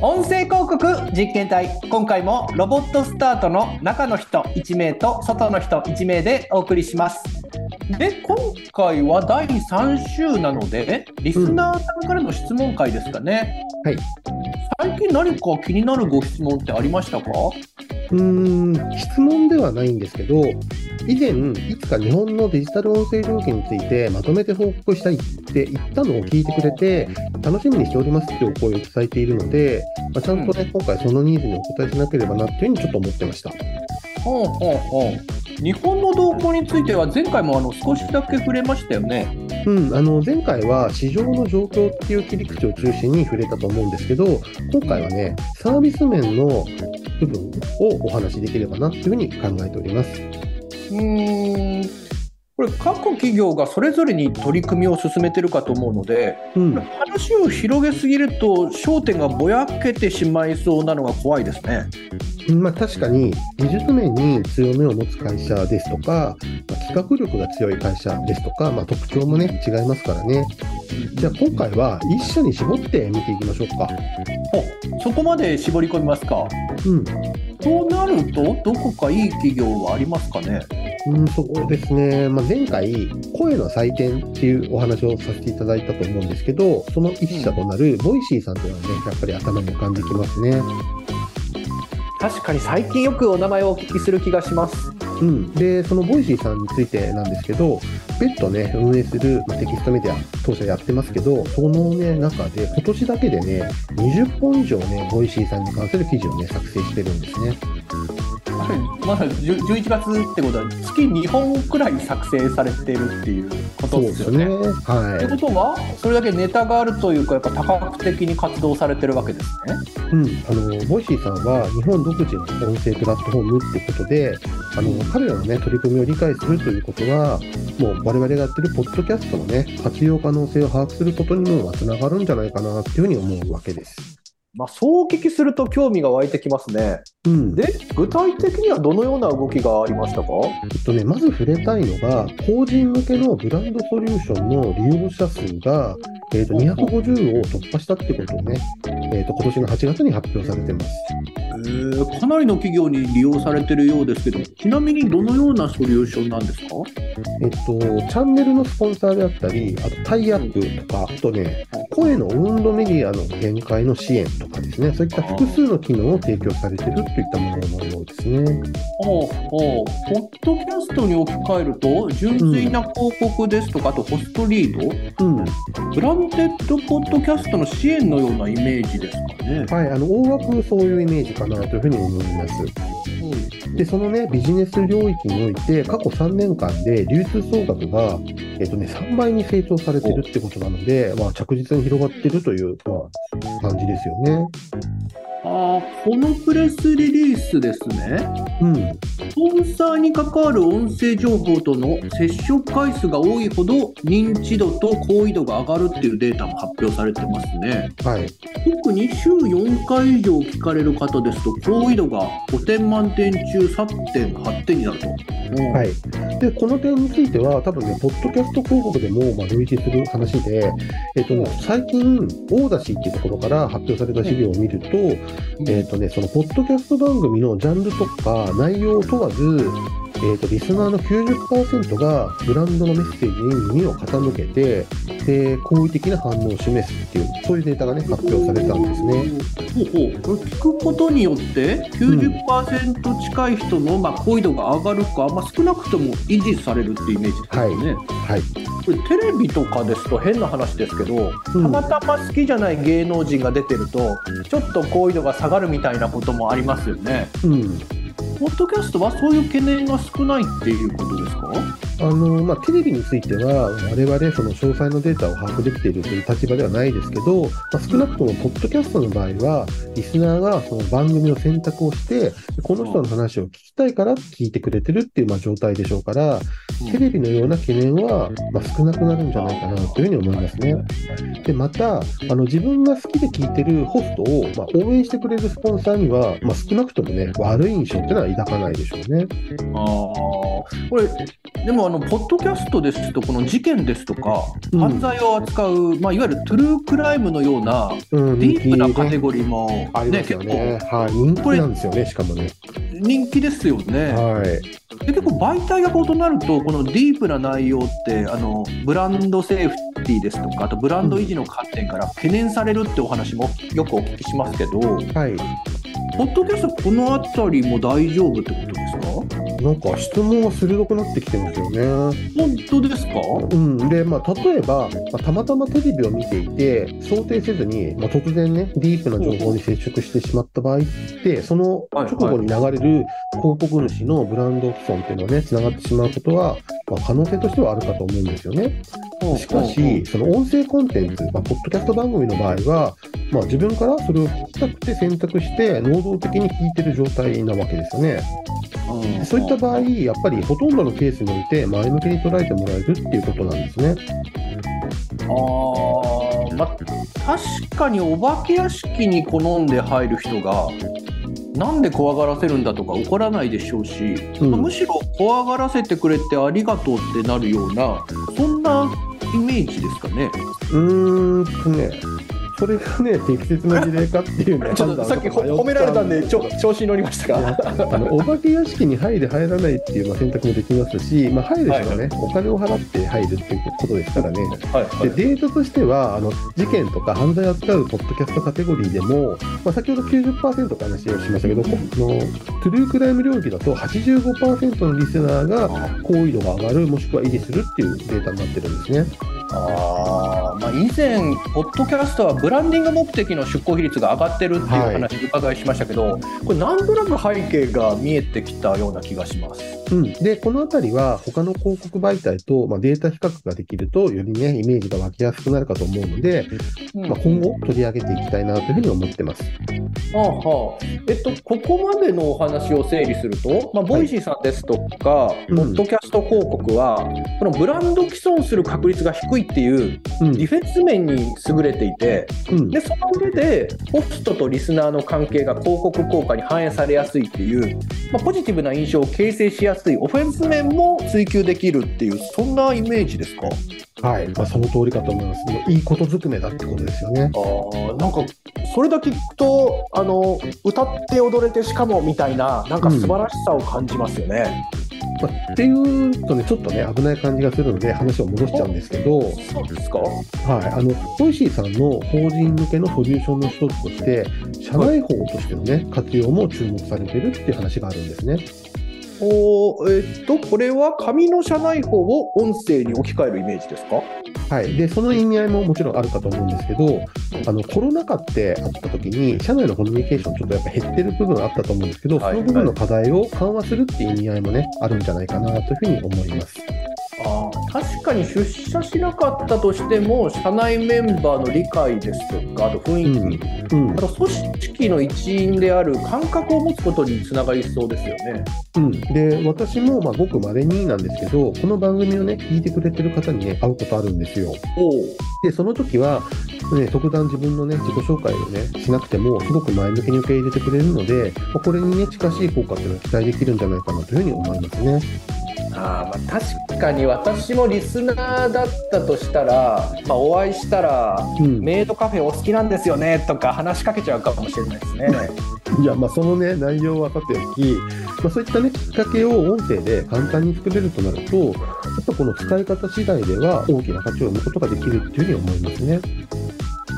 音声広告実験隊今回もロボットスタートの中の人1名と外の人1名でお送りします。で今回は第3週なのでリスナーさんからの質問会ですかね、はい。最近何か気になるご質問ってありましたか？うーん、質問ではないんですけど、以前、いつか日本のデジタル音声料金についてまとめて報告したいって言ったのを聞いてくれて、楽しみにしておりますっていうお声を伝えているので、まあ、ちゃんとね、今回そのニーズにお答えしなければなっていうふうにちょっと思ってました。ほうほうほう日本の動向については前回もあの少しだけ触れましたよねうん、あの前回は市場の状況っていう切り口を中心に触れたと思うんですけど、今回はね、サービス面の部分をお話しできればなっていうふうに考えております。うーんこれ各企業がそれぞれに取り組みを進めてるかと思うのでうん、話を広げすぎると焦点がぼやけてしまいそうなのが怖いですね。まあ、確かに技術面に強みを持つ会社ですとか、まあ企画力が強い会社ですとか、まあ、特徴もね違いますからね。じゃあ今回は一社に絞って見ていきましょうか。おそこまで絞り込みますか。うん、となるとどこかいい企業はありますかね。うん、そうですね、まあ、前回、声の祭典っていうお話をさせていただいたと思うんですけど、その一社となるボイシーさんというのはね、やっぱり頭に浮かんできますね。確かに最近よくお名前をお聞きする気がします。うん、で、そのボイシーさんについてなんですけど、別途ね、運営する、まあ、テキストメディア、当社やってますけど、そのね、中で、今年だけでね、20本以上ね、ボイシーさんに関する記事をね、作成してるんですね。まだ10 11月ってことは月2本くらい作成されてるっていうことですよね。そうですね。ってはことはそれだけネタがあるというかやっぱ多角的に活動されてるわけですね。い。うん、あの、ボイシーさんは日本独自の音声プラットフォームっていうことで、あの、彼らのね、取り組みを理解するということは、もう我々がやってるポッドキャストのね、活用可能性を把握することにもつながるんじゃないかなっていうふうに思うわけです。まあそうお聞きすると興味が湧いてきますね。うん。で具体的にはどのような動きがありましたか？えっとね、まず触れたいのが、法人向けのブランドソリューションの利用者数が、えっと250を突破したってことをね、えっと今年の8月に発表されてます。えーかなりの企業に利用されてるようですけどちなみにどのようなソリューションなんですか？えっと、チャンネルのスポンサーであったり、あとタイアップとか、あとね、声のオウンドメディアの展開の支援とかですね、そういった複数の機能を提供されているといったもののようですね。ほうほうポッドキャストに置き換えると純粋な広告ですとか、あとホストリード？うん。ブランデッドポッドキャストの支援のようなイメージですかね。はい、あの、大枠そういうイメージかなというふうに思います。で、そのね、ビジネス領域において、過去3年間で流通総額が、えっとね、3倍に成長されてるってことなので、まあ、着実に広がってるという、まあ、感じですよね。あーこのプレスリリースですね。うん。スポンサーに関わる音声情報との接触回数が多いほど認知度と好意度が上がるっていうデータも発表されてますね。はい。特に週4回以上聞かれる方ですと好意度が5点満点中3.8点になると。はいい。で、この点については、多分ね、ポッドキャスト広告でも、まあ、類似する話で、えっとね、最近、オーダシーっていうところから発表された資料を見ると、えっとね、その、ポッドキャスト番組のジャンルとか内容を問わず、えっと、リスナーの90%がブランドのメッセージに耳を傾けて、で、好意的な反応を示すっていう、そういうデータがね、発表されたんですね。ほうほうこれ聞くことによって90%近い人のまあ好意度が上がるか、まあ、少なくとも維持されるっていうイメージですよね。はい。これテレビとかですと変な話ですけど、うんたまたま好きじゃない芸能人が出てるとちょっと好意度が下がるみたいなこともありますよね。うん。ポッドキャストはそういう懸念が少ないっていうことですか？あのまあ、テレビについては、我々その詳細のデータを把握できているという立場ではないですけど、まあ、少なくともポッドキャストの場合は、リスナーがその番組の選択をして、この人の話を聞きたいから聞いてくれてるっていうまあ状態でしょうから、テレビのような懸念はまあ少なくなるんじゃないかなというふうに思いますね。で、また、あの自分が好きで聞いてるホストをまあ応援してくれるスポンサーには、まあ、少なくともね、悪い印象っていうのは抱かないでしょうね。あーこれでもあのポッドキャストですと、この事件ですとか、うん犯罪を扱う、まあ、いわゆるトゥルークライムのようなうん、ディープなカテ人ゴリーも、気ねありまねすよね。はい、人気なんですよね、しかもね。人気ですよね。はい。で結構媒体が異なるとこのディープな内容ってあのブランドセーフティーですとかあとブランド維持の観点から懸念されるってお話もよくお聞きしますけどはい。ポッドキャストこの辺りも大丈夫ってことですか？なんか質問が鋭くなってきてますよね。本当ですか？うん、で、まあ、例えば、まあ、たまたまテレビを見ていて、想定せずに、まあ、突然ね、ディープな情報に接触してしまった場合って、その直後に流れる広告主のブランド既存っていうのはね、つながってしまうことは、まあ、可能性としてはあるかと思うんですよね。しかし、その音声コンテンツ、まあ、ポッドキャスト番組の場合は、まあ、自分からそれを聞きたくて選択して、能動的に聞いてる状態なわけですよね。うんそういった場合、やっぱりほとんどのケースにおいて前向きに捉えてもらえるっていうことなんですね。あーま確かにお化け屋敷に好んで入る人がなんで怖がらせるんだとか怒らないでしょうし、うんまあむしろ怖がらせてくれてありがとうってなるようなそんなイメージですかね。うーんとね、それがね、適切な事例かっていうね、ちょっとさっきほ褒められたんでちょ調子に乗りましたいやが。あのお化け屋敷に入る、入らないっていうまあ選択もできますし、まあ、入る人はね、お金を払って入るっていうことですからね。はいでデータとしてはあの、事件とか犯罪を扱うポッドキャストカテゴリーでも、まあ、先ほど90%って話をしましたけど、このトゥルークライム領域だと85%のリスナーが好意度が上がる、もしくは維持するっていうデータになってるんですね。あーまあ、以前、ポッドキャストはブランディング目的の出稿比率が上がってるっていうはい。話を伺いしましたけど、これ、なんとなく背景が見えてきたような気がします？うん、で、このあたりは他の広告媒体と、まあ、データ比較ができると、よりね、イメージが湧きやすくなるかと思うので、まあ、今後取り上げていきたいなというふうに思ってます。はあはあえっと、ここまでのお話を整理すると、まあ、ボイシーさんですとか、うん。ポッドキャスト広告は、このブランド毀損する確率が低いっていううんディフェンス面に優れていて、うんでその上で、ホストとリスナーの関係が広告効果に反映されやすいっていう、まあ、ポジティブな印象を形成しやすいオフェンス面も追求できるっていう、そんなイメージですか？はい、まあ、その通りかと思います。もういいことずくめだってことですよね。あーなんかそれだけ聞くとあの歌って踊れてしかもみたいななんか素晴らしさを感じますよね。まあ、っていうとね、ちょっとね、危ない感じがするので、話を戻しちゃうんですけど、はい、そうですか？あの、ボイシーさんの法人向けのソリューションの一つとして、社内法としてのね、活用も注目されてるっていう話があるんですね。おーえっとこれは紙の社内法を音声に置き換えるイメージですか？はい、でその意味合いももちろんあるかと思うんですけど、あのコロナ禍ってあった時に、社内のコミュニケーション、ちょっとやっぱ減ってる部分あったと思うんですけど、はい。その部分の課題を緩和するっていう意味合いもね、あるんじゃないかなというふうに思います。確かに出社しなかったとしても社内メンバーの理解ですとかあと雰囲気、うんあと組織の一員である感覚を持つことにつながりそうですよね。うん、で私もまあごくまれになんですけど、この番組をね、聞いてくれてる方にね、会うことあるんですよ。おで、その時は、ね、特段自分のね、自己紹介をね、しなくても、すごく前向きに受け入れてくれるので、まあこれにね、近しい効果っていうのは期待できるんじゃないかなというふうに思いますね。あーまあ確かに私もリスナーだったとしたら、まあ、お会いしたらうん。メイドカフェお好きなんですよねとか話しかけちゃうかもしれないですね。いや、まあ、そのね、内容はさておき、まあ、そういったね、きっかけを音声で簡単に作れるとなると、やっぱこの使い方次第では大きな価値を生むことができるっていうふうに思いますね。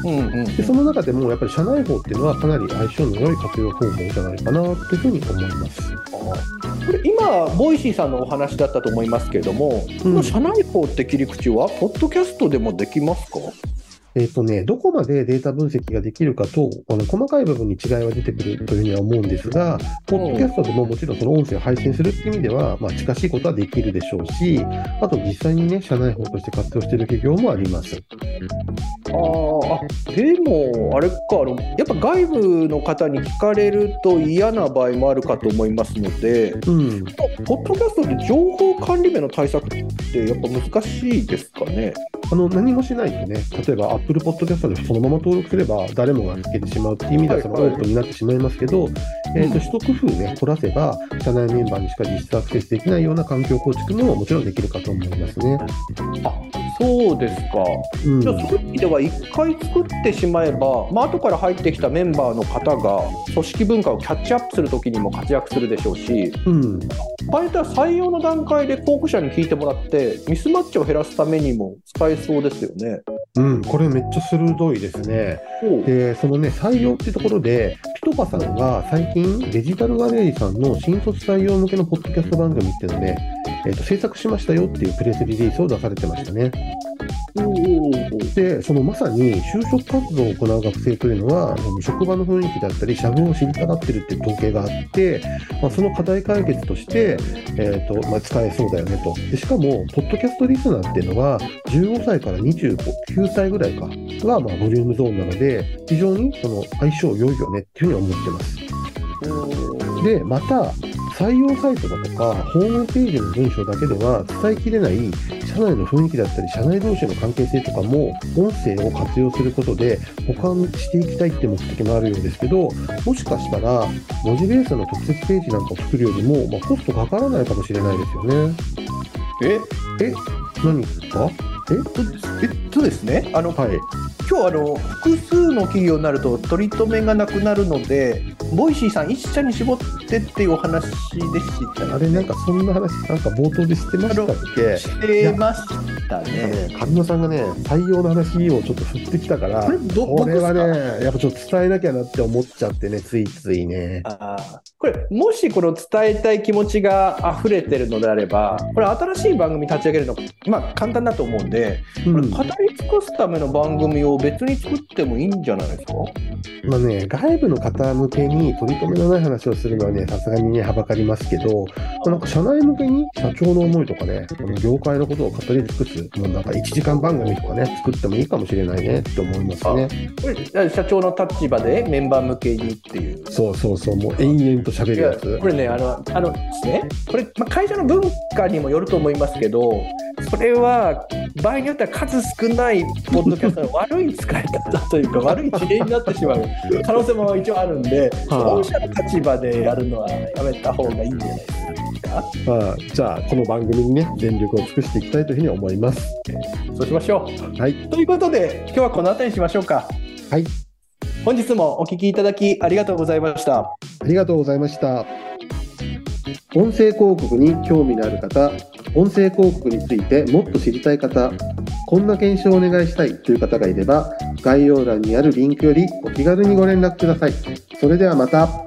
うんうんで、その中でも、やっぱり社内報っていうのはかなり相性の良い活用方法じゃないかなというふうに思います。これ今、ボイシーさんのお話だったと思いますけれども、この社内報って切り口は、ポッドキャストでもできますか？えっ、とね、どこまでデータ分析ができるかと、あの細かい部分に違いは出てくるというふうには思うんですが、ポッドキャストでももちろんその音声を配信するっていう意味では、まあ、近しいことはできるでしょうし、あと実際にね、社内法として活用している企業もあります。あでも、あれかあの、やっぱ外部の方に聞かれると嫌な場合もあるかと思いますので、うん。ポッドキャストって情報管理面の対策ってやっぱ難しいですかね？あの、何もしないとね、例えば Apple Podcast にそのまま登録すれば誰もが聞けてしまうっていう意味ではそのオープンになってしまいますけど、えーと一工夫ね、凝らせば、社内メンバーにしか実質アクセスできないような環境構築ももちろんできるかと思いますね。そうですか。うん。じゃあそういう意味では一回作ってしまえば、まあ後から入ってきたメンバーの方が組織文化をキャッチアップするときにも活躍するでしょうし、うん、場合によっては採用の段階で候補者に聞いてもらってミスマッチを減らすためにも使えそうですよね。うん、これめっちゃ鋭いですね。で、そのね、採用っていうところで、ピトパさんが最近、デジタルガレージさんの新卒採用向けのポッドキャスト番組っていうのをね、えーと制作しましたよっていうプレスリリースを出されてましたね。で、そのまさに就職活動を行う学生というのは、職場の雰囲気だったり、社風を知りたがってるっていう統計があって、まあ、その課題解決として、えーとまあ、使えそうだよねとで。しかも、ポッドキャストリスナーっていうのは、15歳から29歳ぐらいかが、まあ、ボリュームゾーンなので、非常にその相性良いよねっていうふうに思ってます。で、また、採用サイトだとか、ホームページの文章だけでは伝えきれない社内の雰囲気だったり、社内同士の関係性とかも、音声を活用することで、保管していきたいって目的もあるようですけど、もしかしたら、文字ベースの特設ページなんかを作るよりも、まあ、コストかからないかもしれないですよね。え？何ですか？え？っとですね、あのはい。今日あの複数の企業になると取り留めがなくなるので、ボイシーさん一社に絞ってっていうお話でしたよね。あれ、なんかそんな話、なんか冒頭でしてましたっけ？してましたね。ね、神野さんがね、採用の話をちょっと振ってきたから、これはね、やっぱちょっと伝えなきゃなって思っちゃってね、ついついね。あーこれもしこの伝えたい気持ちが溢れてるのであればこれ新しい番組立ち上げるのまあ簡単だと思うんで、うんこれ語り尽くすための番組を別に作ってもいいんじゃないですか？まあね、外部の方向けに取り留めのない話をするのはね、さすがにね、はばかりますけど、まあなんか社内向けに社長の思いとかね、この業界のことを語り尽くす、もうなんか1時間番組とかね、作ってもいいかもしれないねって思いますね。これ社長の立場でメンバー向けにっていう。そうそうそう、もう延々と喋るやつ。これね、あの、あのね、これ、まあ、会社の文化にもよると思いますけど、それは場合によっては数少ないポッドキャストの悪い使い方というか、悪い事例になってしまう可能性も一応あるんで、はあ御社の立場でやるのはやめた方がいいんじゃないですか？まあ、じゃあ、この番組にね、全力を尽くしていきたいというふうに思います。そうしましょはい。う。ということで、今日はこの辺りにしましょうか。はい。本日もお聞きいただきありがとうございました。ありがとうございました。音声広告に興味のある方、音声広告についてもっと知りたい方、こんな検証をお願いしたいという方がいれば、概要欄にあるリンクよりお気軽にご連絡ください。それではまた。